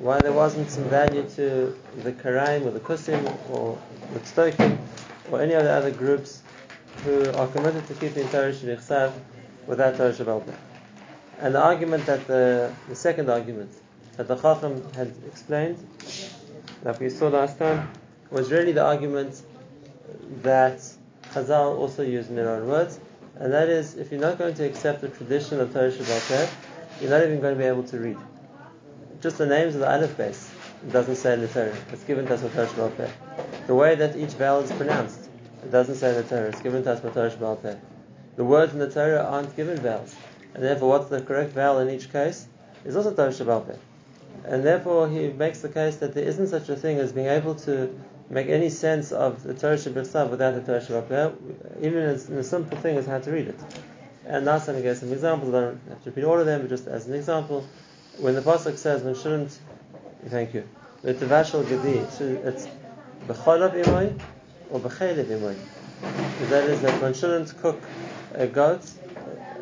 why there wasn't some value to the Karaim or the Kusim or the Tzdokim or any of the other groups who are committed to keeping Torah Shebichsav without Torah Shabbat. And the argument that the, the second argument that the Chacham had explained, that we saw last time, was really the argument that Chazal also used in their own words, and that is if you're not going to accept the tradition of Torah Shabbat, you're not even going to be able to read. Just the names of the Aleph base it doesn't say the Torah. It's given to us with Torah. The way that each vowel is pronounced, it doesn't say the Torah. It's given to us with Torah. The words in the Torah aren't given vowels, and therefore, what's the correct vowel in each case is also Torah Shabbat. And therefore, he makes the case that there isn't such a thing as being able to make any sense of the Torah Shabbat without the Torah Shabbat, even as in a simple thing as how to read it. And now I'm give some examples. I don't have to repeat all of them, but just as an example, when the pasuk says one shouldn't, thank you, the tavashal gedi, it's b'cholav imoy or b'chelev imoy. That is that one shouldn't cook a goat,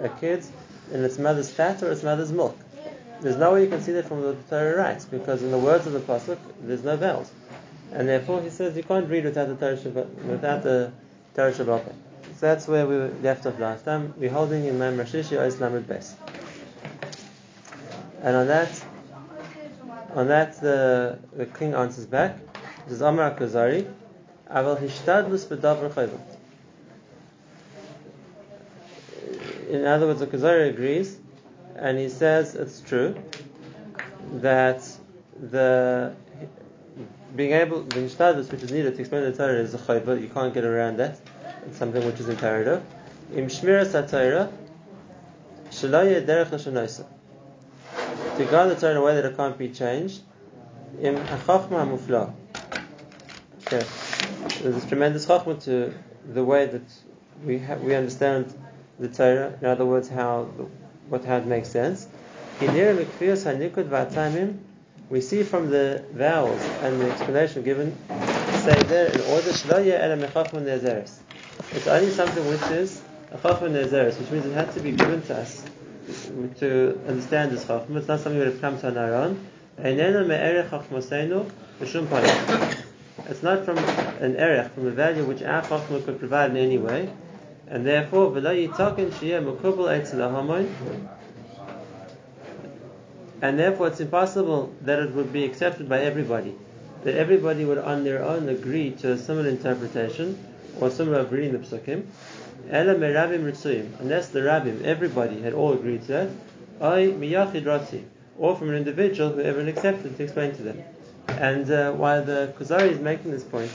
a kid, in its mother's fat or its mother's milk. There's no way you can see that from the Torah writes, because in the words of the pasuk, there's no vowels, and therefore he says you can't read without the Torah without the Torah Shabbat. So that's where we left off last time. We're holding in Mam Rashishi Ois Lamed Bes. And on that, on that the, the king answers back. This is Amar Kuzari. Aval hishtadlus chayvot. In other words, the Kuzari agrees, and he says it's true that the being able the hishtadlus which is needed to explain the Torah is a chayvot. You can't get around that. It's something which is imperative. Im shmiras haTorah shelo derech. To guard the Torah in a way that it can't be changed. Im achachma mufla. Okay, there's this tremendous chachma to the way that we ha- we understand the Torah. In other words, how the, what how it makes sense. We see from the vowels and the explanation given, say there in order it's only something which is a chachma nezeres, which means it had to be given to us to understand this chachma. It's not something that have come to on our own. It's not from an erech, from a value which our chachma could provide in any way, and therefore, and therefore it's impossible that it would be accepted by everybody. That everybody would on their own agree to a similar interpretation or similar of the psukim. Ela merabim unless the rabbim, everybody had all agreed to that. I miyachid ratzi, or from an individual who everyone accepted to explain to them. And uh, why the Kuzari is making this point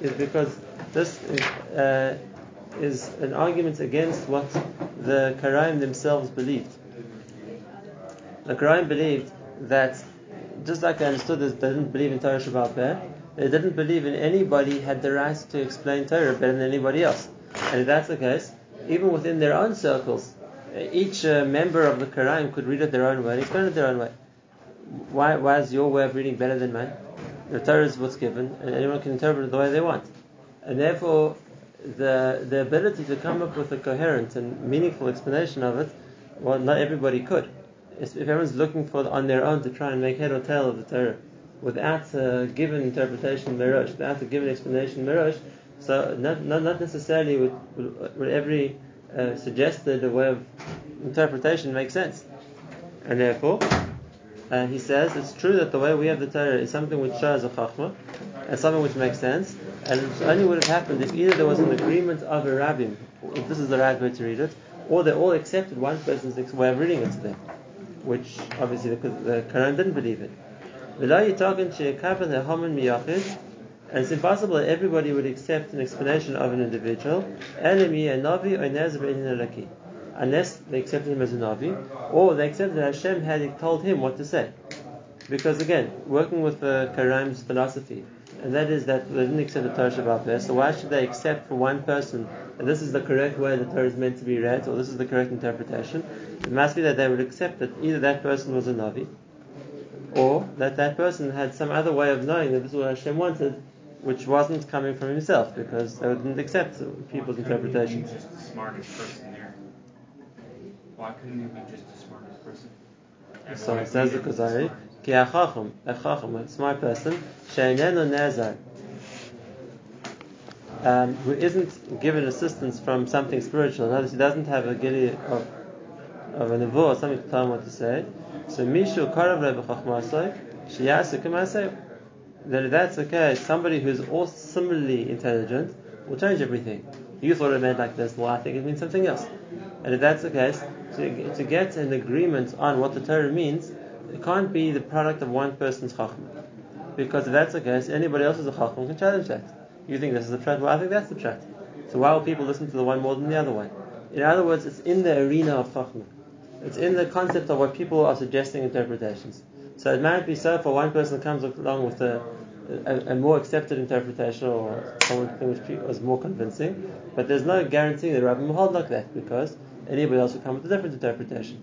is because this is, uh, is an argument against what the Karaim themselves believed. The Karaim believed that just like they understood this, they didn't believe in Torah Shabbat they didn't believe in anybody had the right to explain Torah better than anybody else. And if that's the case, even within their own circles, each uh, member of the Karaim could read it their own way and explain it their own way. Why, why is your way of reading better than mine? The Torah is what's given, and anyone can interpret it the way they want. And therefore, the, the ability to come up with a coherent and meaningful explanation of it, well, not everybody could. If everyone's looking for on their own to try and make head or tail of the Torah, without a given interpretation Mirosh, without a given explanation Mirosh, so not, not, not necessarily would, would, every uh, suggested way of interpretation make sense. And therefore, uh, he says it's true that the way we have the Torah is something which shows a chachma, and something which makes sense, and it only would have happened if either there was an agreement of a rabbin, if this is the right way to read it, or they all accepted one person's way of reading it to them, which obviously the, the Quran didn't believe in. And it's impossible that everybody would accept an explanation of an individual, unless they accepted him as a Navi, or they accepted that Hashem had told him what to say. Because again, working with uh, the Karaim's philosophy, and that is that they didn't accept the Torah Shabbat so why should they accept for one person that this is the correct way the Torah is meant to be read, or this is the correct interpretation? It must be that they would accept that either that person was a Navi, or that that person had some other way of knowing that this is what Hashem wanted, which wasn't coming from himself, because they didn't accept people's interpretations. Just the smartest person there. Why couldn't he be just the smartest person? So it says the Kuzari, Ki a chacham, a smart person, she'enenu nezar, um, who isn't given assistance from something spiritual, in other words, he doesn't have a gili of, of a nevuah something to tell him what to say, so mishu karav le b'chachmasoi, she'yasu k'masei. Then if that's the case, somebody who's also similarly intelligent will change everything. You thought it meant like this, well I think it means something else. And if that's the case, to, to get an agreement on what the Torah means, it can't be the product of one person's chachma. Because if that's the case, anybody else's is a chacham can challenge that. You think this is the? Well, I think that's the pshat. So why will people listen to the one more than the other one? In other words, it's in the arena of chachma. It's in the concept of what people are suggesting interpretations. So it might be so for one person comes along with a, a, a more accepted interpretation or something which was more convincing, but there's no guarantee that Rabbi will hold like that because anybody else will come with a different interpretation.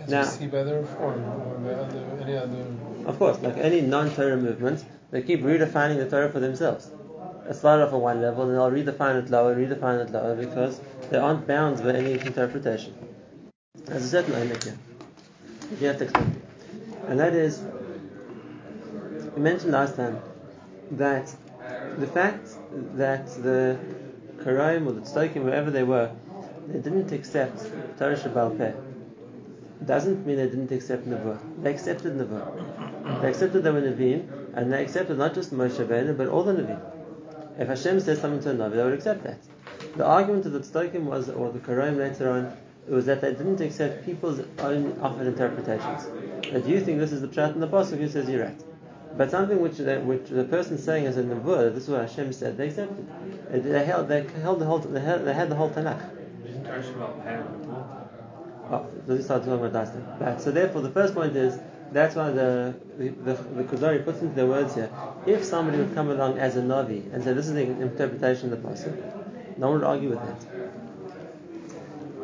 As Now- see by the reform or by other, any other. Of course, like any non-Torah movement, they keep redefining the Torah for themselves. They start off at one level, and they'll redefine it lower, redefine it lower, because they aren't bound by any interpretation. There's a certain element here. You have to explain. And that is, we mentioned last time that the fact that the Karaim or the Tzdokim, wherever they were, they didn't accept Torah Shabbal Peh, doesn't mean they didn't accept Nebuah. They accepted Nebuah. They accepted they were Nevi'im, and they accepted not just Moshe Rabbeinu, but all the Nevi'im. If Hashem says something to a Navi, they would accept that. The argument of the Tzdokim was, or the Karaim later on, was that they didn't accept people's own offered interpretations. That you think this is the pshat and the pasuk, who says you're right. But something which the, which the person saying is a nevuah, this is what Hashem said, they accepted. They held, they held the whole, they had, they had the whole Tanakh. Oh, so talking about. Right. So therefore, the first point is that's why the the, the, the Kuzari puts into their words here. If somebody would come along as a navi and say this is the interpretation of the pasuk, no one would argue with that.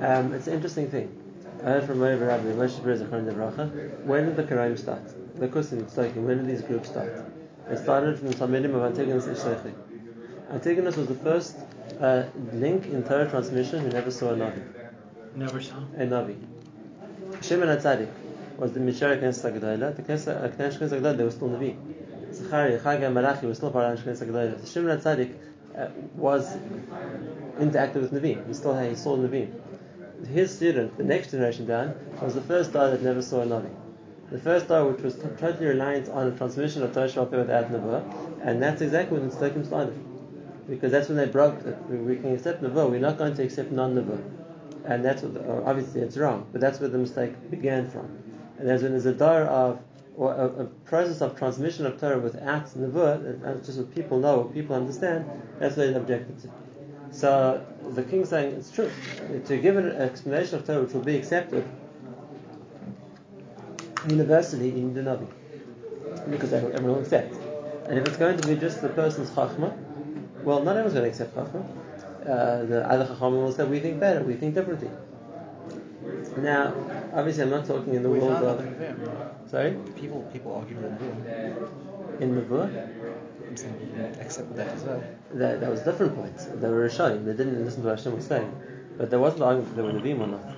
Um, it's an interesting thing. I heard from Rabbi Rabbi Moshe Bracha. When did the Karaim start? The Kusim Tzdokim. When did these groups start? They started from the Talmidim of Antigonus Ishlechi. Antigonus was the first uh, link in Torah transmission who never saw a navi Never saw. a Navi. Shimon HaTzadik was the Mishra Knesset HaGedolah. The Knesset HaGedolah, they were still Navi. Zechariah, Chagai, Malachi were still part of the Knesset HaGedolah. Shimon HaTzadik uh, was interactive with Navi. He still had, he saw Navi. His student, the next generation down, was the first guy that never saw a Navi. The first guy which was totally reliant on the transmission of Torah Shabbat without Nebuah, and that's exactly when the Tzdokim started. Because that's when they broke that we can accept Nebuah, we're not going to accept non-Nebuah. And that's what, the, obviously it's wrong, but that's where the mistake began from. And there's when there's a dar of, or a, a process of transmission of Torah without Nebuah, just what people know, what people understand, that's what it objected to. So the king's saying it's true. To give an explanation of Torah which will be accepted universally in the Navi. Because everyone will accept. And if it's going to be just the person's chachma, well, not everyone's going to accept chachma. Uh, the other chachamim will say we think better, we think differently. Now, obviously, I'm not talking in the We world of sorry People, people argue in the book. I'm saying we accept that as well. That, that was different points. They were Rishayim. They didn't listen to what Hashem was saying. But there wasn't argument if they were Nevi'im or not.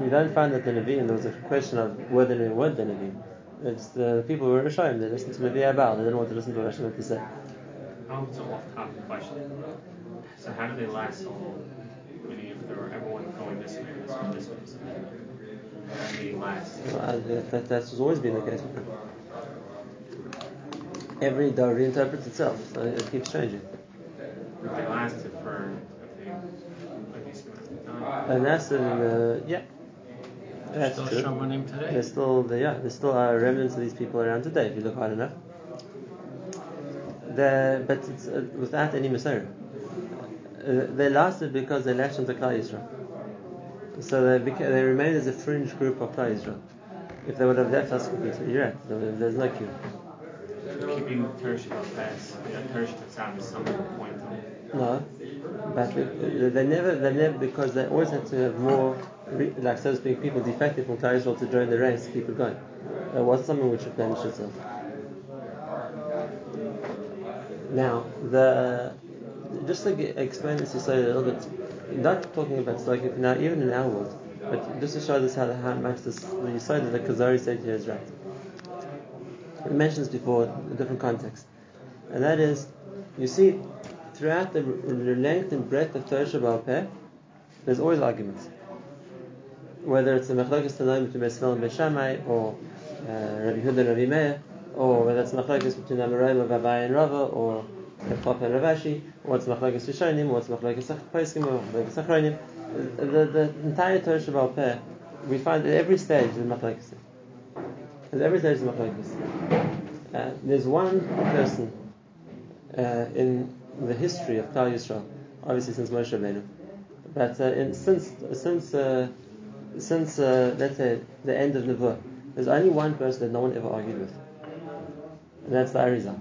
We don't find that the Nevi'im, there was a question of whether they were the Nevi'im. It's the people who were Rishayim. They listened to Nevi Abal. They didn't want to listen to what Hashem had to say. Oh, it's an off-topic question. So how do they last so long? Meaning, if there were everyone going this way, this way, this way, so how do they last? Uh, that, that, that's always been the case. Every dog reinterprets itself, so it keeps changing. They lasted for a decent amount of time. And uh, yeah. That's Still true. Today. There's still, the, yeah, there's still uh, remnants of these people around today if you look hard enough. They're, but it's uh, without any Mesorah. Uh, they lasted because they latched onto Klal Yisrael. So they, beca- they remained as a fringe group of Klal Yisrael. If they would have left us completely, you're right. There's no cure. Keeping Shabbat fast, Torah Shabbat is to point. No, but they, they never, they never, because they always had to have more, like so to speak, people defected from Klal Yisrael to join the to keep it going. It wasn't something which replenished itself. Now, the just to explain this to a little bit, not talking about Stoic now, even in our world, but just to show this how, how much this the side of the Kuzari said here is right. We mentioned this before in a different context, and that is, you see, throughout the, the length and breadth of Torah Shabbal Peh, there's always arguments. Whether it's a Machlokes Tanoim between Beismel and Beishamai, or uh, Rabbi Huda and Rabbi Meir, or whether it's Machlokes between Amoraim of Abai and Rava, or Papa and Ravashi, or it's Machlokes Rishonim, or it's Machlokes Poskim, or Machlokes Achronim. The, the, the entire Torah Shabbal Peh, we find at every stage there's Machlokes. At every there's Machlokes. Uh, there's one person uh, in the history of Klal Yisrael, obviously since Moshe Rabbeinu, but uh, in, since since uh, since uh, let's say the end of Nebuah, there's only one person that no one ever argued with, and that's the Arizal.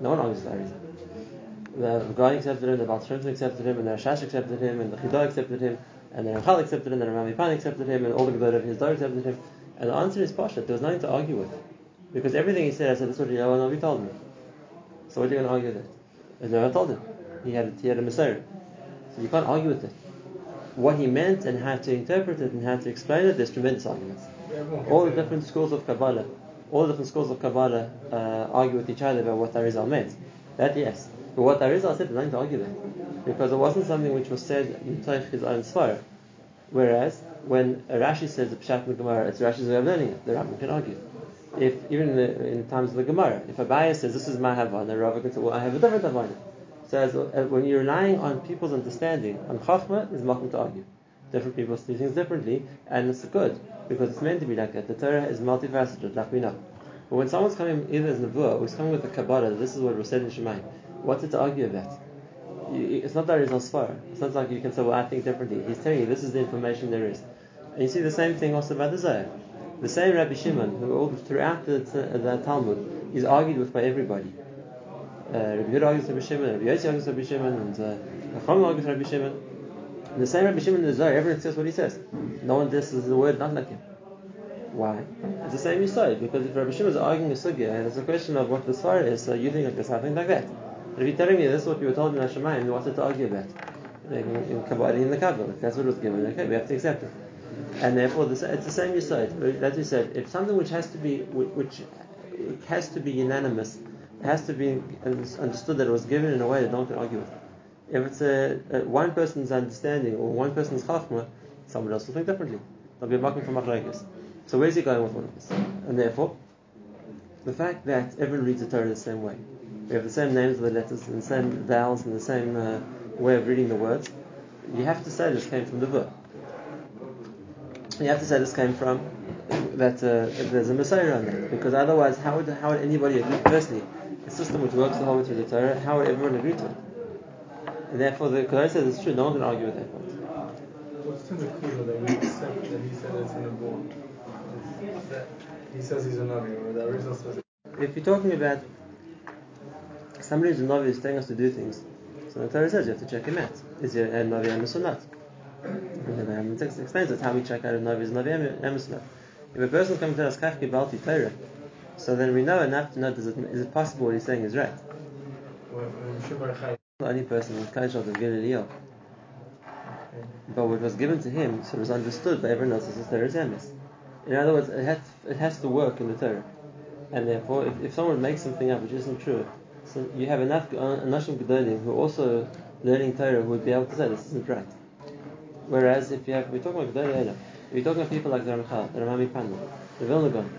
No one argues with the Arizal. The Gaon accepted him, the Baal accepted him, and the Rashash accepted him, and the Chidah accepted him, and the Ramchal accepted him, and the Ramipan accepted him, and all the Gedolah of his Dor accepted him. And the answer is Pasha. There was nothing to argue with. Because everything he said, I said, that's what Yahweh told me. So what are you going to argue with it? As Noah told him. He had, he had a Mesorah. So you can't argue with it. What he meant and how to interpret it and how to explain it, there's tremendous arguments. All the different schools of Kabbalah, all the different schools of Kabbalah uh, argue with each other about what Arizal meant. That yes. But what Arizal said, there's nothing to argue with. Because it wasn't something which was said in his own Sfar. Whereas, when Rashi says the Pshat in the Gemara, it's Rashi's way of learning it, the Rambam can argue if even in the, in times of the Gemara, if Abaya says this is my Havana, the Rava can say, well, I have a different Havana. So as, uh, when you're relying on people's understanding, on Chachma, is nothing to argue. Different people see things differently, and it's good because it's meant to be like that. The Torah is multifaceted, like we know. But when someone's coming either as Nebuah or he's coming with a Kabbalah, this is what was said in Shemaim. What's it to argue about? It's not that he's on Sfar. It's not like you can say, well, I think differently. He's telling you this is the information there is. And you see the same thing also about the Zohar. The same Rabbi Shimon, who all throughout the, the Talmud is argued with by everybody. Uh, Rabbi Yehuda argues with Rabbi Shimon, Rabbi Yossi argues with Rabbi Shimon, and uh, argues with Rabbi Shimon. And the same Rabbi Shimon in the Zohar, everyone says what he says. No one disses the word not like him. Why? It's the same Yisod, because if Rabbi Shimon is arguing a sugya and it's a question of what the svara is, so you think like this, I think like that. But if you're telling me this is what you were told in Hashemayim, what's it to argue about? In, in in the Kabbalah, that's what was given, okay, we have to accept it and therefore this, it's the same Yisod. As you said, if something which has to be which has to be unanimous, has to be understood that it was given in a way that no one can argue with. If it's a, a one person's understanding or one person's chachma, someone else will think differently. There'll be marking for machlokes. So where's he going with all of this? And therefore, the fact that everyone reads the Torah the same way, we have the same names of the letters and the same vowels and the same uh, way of reading the words, you have to say this came from the book you have to say this came from that uh, there's a Mesorah on that, because otherwise, how would how would anybody agree? Firstly, a system which works the whole way through the Torah, how would everyone agree to it? And therefore, the Quran says it's true. No one can argue with that point. What's in the Kula that we accept that he said it's in the book? He says he's a Navi, or that Rizal says. If you're talking about somebody who's a Navi is telling us to do things, so the Torah says you have to check him out. Is he a Navi or not? It explains it how we check out if Navi is Amos. If a person comes to us Kach Kibalti Torah, so then we know enough to know is it, is it possible what he's saying is right. The only person who's Kaishal of Galileo. But what was given to him, so it was understood by everyone else as Torah is Emes. In other words, it has, it has to work in the Torah. And therefore, if, if someone makes something up which isn't true, so you have enough uh, Anashim Gedolim who are also learning Torah who would be able to say this isn't right. Whereas if you have, we're talking about Gedolim Elam, if you're talking about people like the Ramchal, the Ramami Panel, the Vilna Gaon,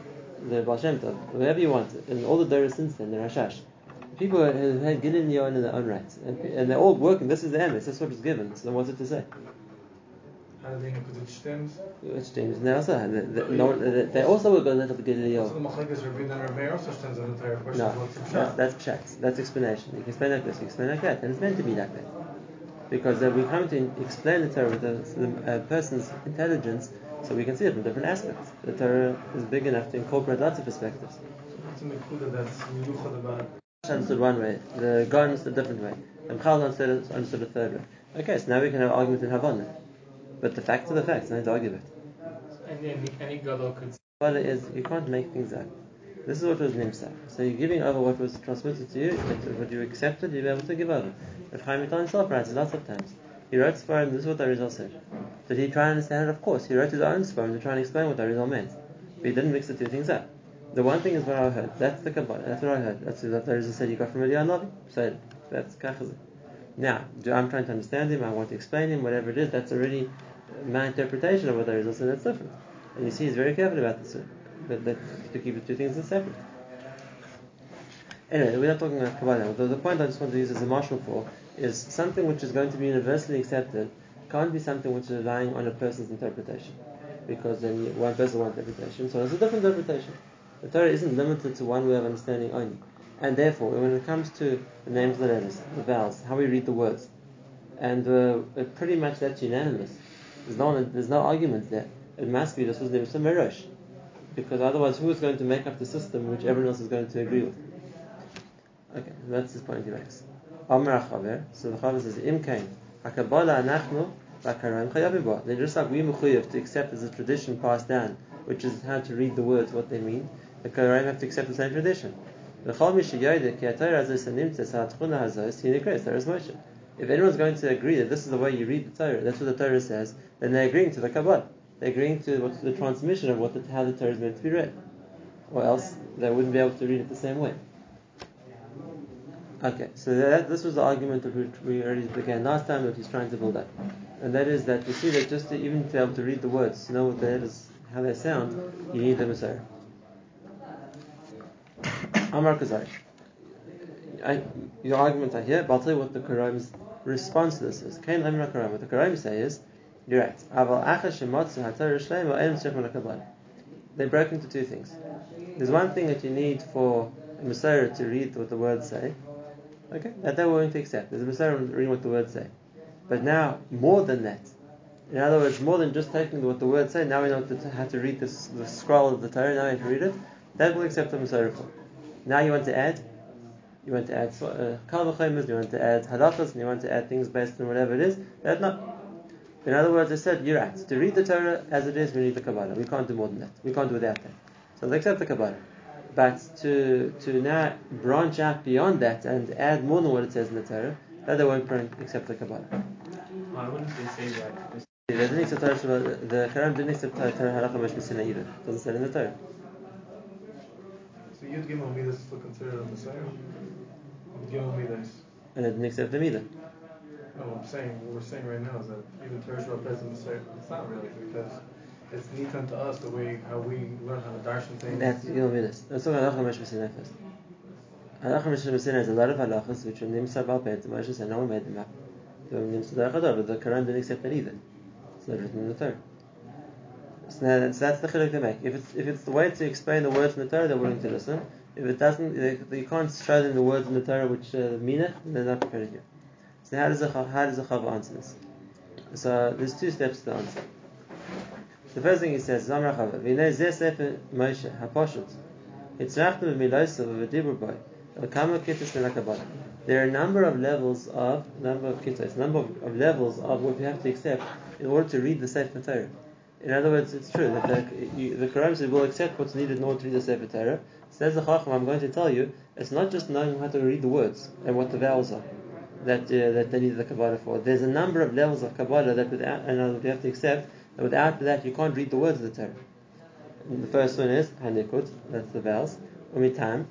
the Baal Shem Tov, whoever you want, and all the Doras since then, the Rashash, people who had Gilin Yon in their own right, and, and they're all working. This is the Emes. That's what was given. So what's it to say? How do they know? Because it stems. Which James and they also had, they, they, no, they, they also were going to the Gilin So the. Machlekes Rabbi and Rabbi also stems in the entire question. No, What's that's, pshat? that's pshat. That's explanation. You can explain like this. You can explain like that, and it's meant to be like that. Because uh, we come to explain the Torah with the, the uh, person's intelligence, so we can see it from different aspects. The Torah is big enough to incorporate lots of perspectives. That's understood one way, the God understood a different way, and Chal understood, understood a third way. Okay, so now we can have argument in Havana. But the facts are the facts, nothing to argue about. And then any gadol could What it is, you can't make things up. This is what was Nimsa. So you're giving over what was transmitted to you, what you accepted, you'll be able to give over. If Chaim Vital himself writes it lots of times. He wrote Sfarim, this is what the Arizal said. Did he try and understand it? Of course. He wrote his own Sfarim to try and explain what the Arizal meant. But he didn't mix the two things up. The one thing is what I heard. That's the Kabbalah. That's what I heard. That's what the Rizal said you got from Eliyahu Navi. So that's Kachazah. Now, I'm trying to understand him. I want to explain him. Whatever it is, that's already my interpretation of what the Rizal said. That's different. And you see, he's very careful about this. But to keep the two things separate. Anyway, we're not talking about Kabbalah. The, the point I just want to use as a mashal for is something which is going to be universally accepted can't be something which is relying on a person's interpretation. Because then one person one interpretation, so it's a different interpretation. The Torah isn't limited to one way of understanding only. And therefore, when it comes to the names of the letters, the vowels, how we read the words, and uh, pretty much that's unanimous. There's no, there's no argument there. It must be this was Nimsa Merosh. Because otherwise, who is going to make up the system which everyone else is going to agree with? Okay, that's his point he makes. Chaver, so the Chaver says, Im Kain, HaKabbalah Anachnu. Then just like we mechuyev to accept as a tradition passed down, which is how to read the words, what they mean, the Karaim have to accept the same tradition. If anyone's going to agree that this is the way you read the Torah, that's what the Torah says, then they're agreeing to the Kabbalah. They're agreeing to what's the transmission of what the, how the Torah is meant to be read. Or else they wouldn't be able to read it the same way. Okay, so that, this was the argument which we already began last time that he's trying to build up. And that is that you see that just to even to be able to read the words, know what the letters, how they sound, you need the Mesorah. Amar Kuzari. I, your arguments are here, but I'll tell you what the Karaim's response to this is. Kain Amar Karaim. What the Karaim say is, you're right. They broke into two things. There's one thing that you need for a Mesorah to read what the words say. Okay, that they're willing to accept. There's a Mesorah reading what the words say. But now, more than that, in other words, more than just taking what the words say, now we know how to read this, the scroll of the Torah, now we have to read it, that will accept the Mesorah for. Now you want to add, you want to add uh, you want to add halachas, and you want to add things based on whatever it is, that not. In other words, I said, you're right. To read the Torah as it is, we need the Kabbalah. We can't do more than that. We can't do without that. So they accept the Kabbalah. But to to now branch out beyond that and add more than what it says in the Torah, that they won't accept the Kabbalah. Why wouldn't they say that? This- They didn't accept Torah, the Quran didn't accept Torah Halacha Mesh either. It doesn't say it in the Torah. So Yud Gimel Midas is still considered a Mesorah? Yud Gimel Midas. And it didn't accept them either. No, what I'm saying, what we're saying right now is that even Torah Shabbat is a Mesorah. It's not really because it's neat to us the way how we learn how to darshan things. That's Gil Midas. Let's talk about Halacha Mesh Messina first. Halacha Mesh Messina has a lot of halachas which are Nimsa Bal Pet, Moshe said no one made them up. They were Nimsa the Quran didn't accept that either. It's not written in the Torah. So, now, so that's the chiluk they make. If it's if it's the way to explain the words in the Torah, they're willing to listen. If it doesn't, they, you can't show them the words in the Torah which uh, mean it, they're not prepared to hear. So how does Chav- how does answer this? So there's two steps to the answer. The first thing he says, Zamra Chav, V'nei zeh sefer Moshe haposhut, hitzrachnu b'milosav v'dibur boy, kama kittus min There are a number of levels of number of kittos, number of, of levels of what we have to accept in order to read the Sefer Torah. In other words, it's true that the, you, the Quran says we'll accept what's needed in order to read the Sefer Torah. Says the Chacham, I'm going to tell you, it's not just knowing how to read the words and what the vowels are that uh, that they need the Kabbalah for. There's a number of levels of Kabbalah that without and we have to accept that without that you can't read the words of the Torah. And the first one is HaNikud, that's the vowels. Umitam.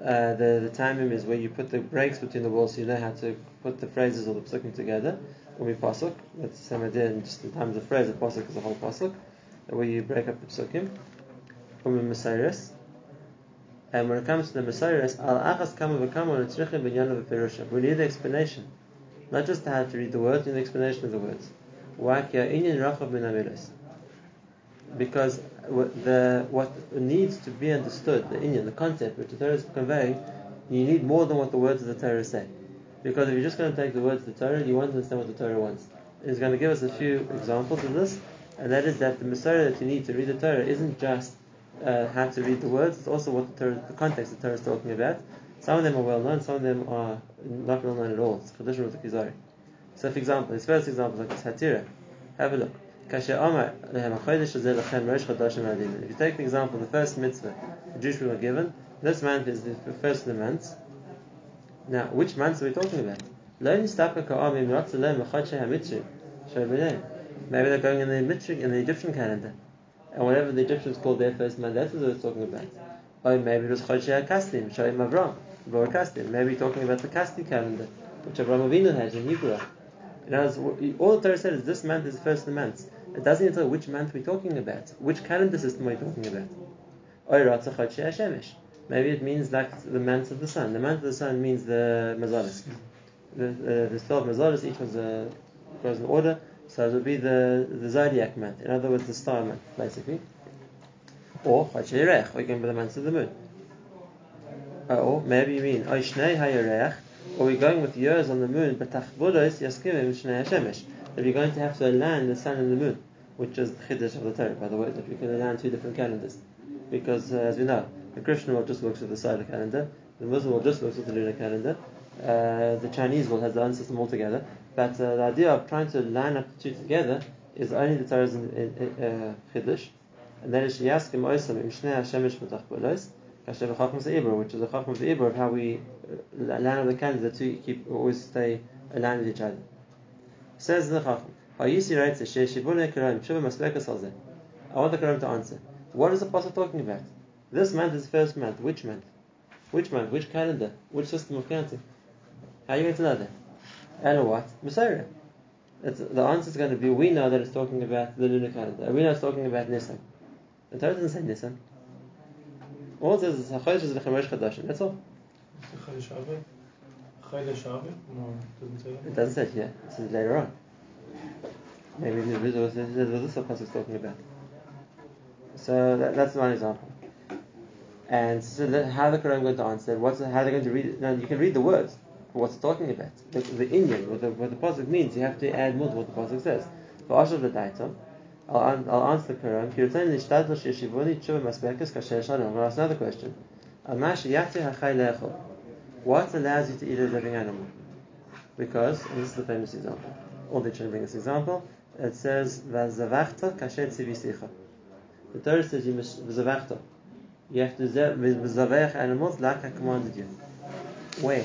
Uh, the the timing is where you put the breaks between the words so you know how to put the phrases or the psukim together. Umi pasuk, that's the same idea in just in terms of phrase, the pasuk is a whole pasuk, where you break up the psukim. Umi Messiris. And when it comes to the Messiahs, al achas kama v'kama netzrichim b'nyana v'perusha. We need the explanation, not just how to read the words, we need the explanation of the words. Why ki ha'inyan rachav min. Because the what needs to be understood, the inyan, the concept which the Torah is conveying, you need more than what the words of the Torah say. Because if you're just going to take the words of the Torah, you won't understand what the Torah wants. He's going to give us a few examples of this, and that is that the Mesorah that you need to read the Torah isn't just uh, how to read the words, it's also what the, Torah, the context the Torah is talking about. Some of them are well known, some of them are not well known at all. It's tradition with the Kuzari. So, for example, his first example is like Satira. Have a look. If you take the example, the first mitzvah the Jewish people are given, this month is the first of the months. Now, which months are we talking about? Maybe they're going in the Mitzvah, in the Egyptian calendar. And whatever the Egyptians called their first man, that's what it's talking about. Or maybe it was Chodshei Kastim, Shoim Avram, Bor Kastim. Maybe talking about the Kasti calendar, which Avram Avinu has in Hebrew. Other words, all the Torah said is this month is the first of the months. It doesn't tell which month we're talking about, which calendar system we're talking about. Hashemesh. Maybe it means like the month of the sun. The month of the sun means the Mazalis. The, uh, there's 12 Mazalis, each one's a, goes order. So it would be the, the zodiac month. In other words, the star month, basically. Or Chodshei Reich, or you can be the months of the moon. Uh, or maybe you mean Oishnei Hayareach, or we're going with years on the moon, but Tachbudos Yaskimim Shnei Hashemesh. That we're going to have to align the sun and the moon, which is the Chiddush of the Torah, by the way, that we can align two different calendars. Because, uh, as we know, the Christian world just works with the solar calendar, the Muslim world just works with the lunar calendar, uh, the Chinese world has their own system altogether. But uh, the idea of trying to line up the two together is only the Torah's in, in, in, uh, Chiddush, and that is Shiyaskim Oisam Im Shnei Hashemesh B'tach Bolos, Kashem Chachmas Ibra, which is the Chachmas Ibra of how we uh, line up the calendar to keep always stay aligned with each other. Says the Chacham, Hayisi writes, Sheshibune Karam, Shuva Masbekas Halzeh. I want the Quran to answer. What is the Pasuk talking about? This month is the first month. Which month? Which month? Which calendar? Which system of counting? How are you going to know that? And what? Mesorah. The answer is going to be we know that it's talking about the lunar calendar. Uh, we know it's talking about Nisan. The Torah doesn't say Nisan. All it says is Hachodesh is V'chemesh Chadashim. That's all. Chodesh Aviv? No, it doesn't say It that. doesn't say it here. It says later on. Maybe the is what this is what this pasuk is talking about. So that, that's one example. And so the, how the Quran going to answer? What's how they're going to read? it? Now you can read the words. What's it talking about? The, the Indian, what the, what the pasuk means. You have to add more to what the pasuk says. The title, I'll, I'll answer the Quran. Kirtan nishtadlo sheshivoni tshuva masbekas kasher shalom. I'm going to ask another question. Amash yati hachay le'echol. What allows you to eat a living animal? Because, and this is the famous example. All the children bring this example. It says, "Vazavachta kasher tzivisicha." The Torah says you must vazavachta. You have to zavech animals like I commanded you. Where?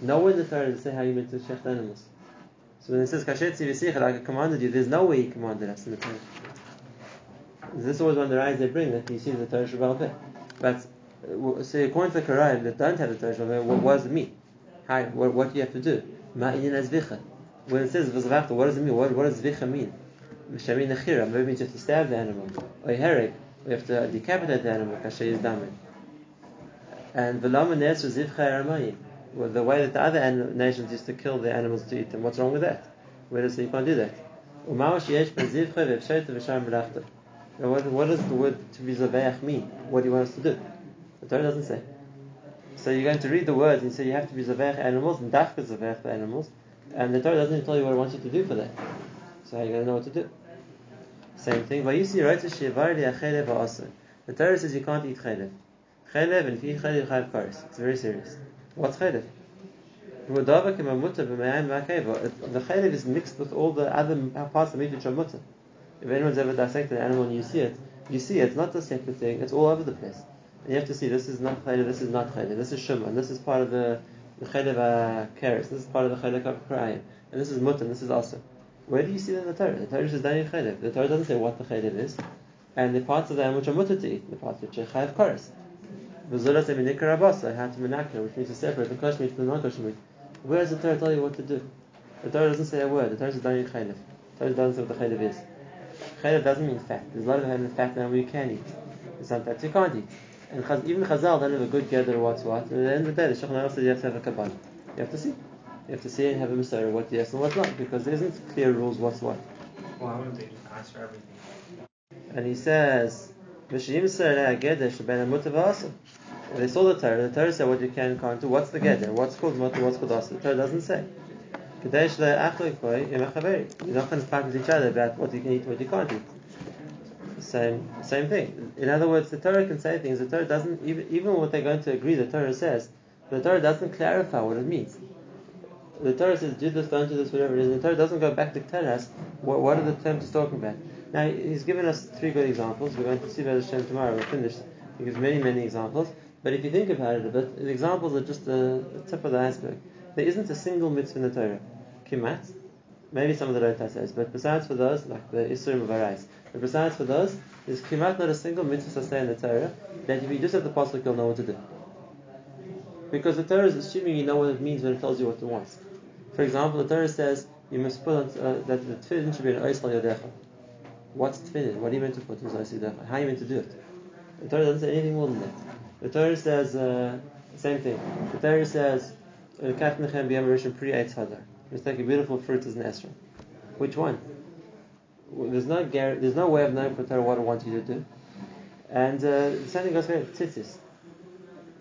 Nowhere in the Torah it say how you meant to shecht animals. So when it says kasher tzivisicha like I commanded you, there's no way he commanded us in the Torah. This is always one of the eyes they bring that you see the Torah Shabbat. But uh, so according to the Quran that don't have the Torah Shabbat what, does it mean? How, what, what do you have to do? Ma'in as vicha. When it says v'zavachta, what does it mean? What, what does vicha mean? Mishamin nechira, maybe you have to stab the animal. Or herek, we have to decapitate the animal, kasher is damin. And v'lama nes zivcha aramayim. The way that the other nations used to kill their animals to eat them, what's wrong with that? Where does say you can't do that? What, what does the word to be zaveach mean? What do you want us to do? The Torah doesn't say. So you're going to read the words and say you have to be zaveach animals and dafka zaveach the animals, and the Torah doesn't even tell you what it wants you to do for that. So how are you going to know what to do? Same thing. A shivar li'achelev ha'asr. The Torah says you can't eat chelev. Chelev, and if you eat chelev, you have kares. It's very serious. What's v'akeva. The chelev is mixed with all the other parts of meat which are mutter. If anyone's ever dissected an animal and you see it, you see it's not a separate thing, it's all over the place. And you have to see this is not chaylev, this is not chaylev, this is shuman, this is part of the, chaylev uh, kares, this is part of the chaylev krayim, and this is mutan, this is also. Where do you see that in the Torah? The Torah says dani chaylev. The Torah doesn't say what the chaylev is, and the parts of the animal which are mutter to eat, the parts which are chayav kares. V'zula se minikra rabasa, how to menakra, which means to separate the kosher meat from the non-kosher meat. Where does the Torah tell you what to do? The Torah doesn't say a word. The Torah says dani chaylev. The Torah doesn't say what the chaylev is. Chaylev doesn't mean fat. There's a lot of animal fat now you can eat. There's some fat you can't eat. And Chaz, even Chazal don't have a good gather what's what. And at the end of the day, the Shulchan says you have to have a kabbalah. You have to see. You have to see and have a Mesorah what yes and what's not, because there isn't clear rules what's what. Why would they just ask for everything? And he says, They saw the Torah. The Torah said what you can can't do. What's the gather? What's called mutar? What's called asr? The Torah doesn't say. You're not going to fight with each other about what you can eat, what you can't eat. Same, same thing. In other words, the Torah can say things. The Torah doesn't even even what they're going to agree. The Torah says, the Torah doesn't clarify what it means. The Torah says, do this, don't do this, whatever it is. The Torah doesn't go back to tell us what, what are the terms talking about. Now, he's given us three good examples. We're going to see about Hashem tomorrow. We'll finish. He gives many, many examples. But if you think about it a bit, the examples are just the, the tip of the iceberg. There isn't a single mitzvah in the Torah. Kimat. Maybe some of the Rota says, but besides for those, like the Isurim of Arais, But besides for those, there's kimat not a single mitzvah say in the Torah that if you just have the pasuk, you'll know what to do. Because the Torah is assuming you know what it means when it tells you what it wants. For example, the Torah says you must put on, uh, that the tefillin should be an oisal yodecha. What's tefillin? What are you meant to put? How are you meant to do it? The Torah doesn't say anything more than that. The Torah says uh, same thing. The Torah says. Just take a beautiful fruit as an esrog. Which one? There's no there's no way of knowing for Torah what it wants you to do. And uh, the same thing goes for tzitzis.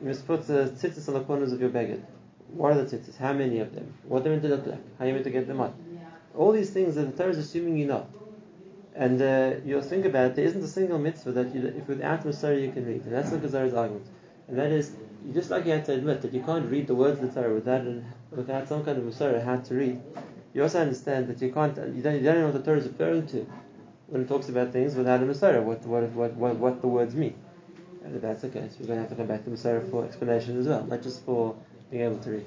You must put the tzitzis on the corners of your beged. What are the tzitzis? How many of them? What they're meant to look like? How are you meant to get them out? All these things that the Torah is assuming you know. And uh, you'll think about it, there isn't a single mitzvah that you, if without Masari you can read. And that's the Gezara's argument. And that is, you just like you have to admit that you can't read the words of the Torah without, without some kind of Masari how to read. You also understand that you can't, you don't, you don't know what the Torah is referring to when it talks about things without a Masari, what, what, what, what, what the words mean. And if that's the case, we're going to have to come back to Masari for explanation as well, not just for being able to read.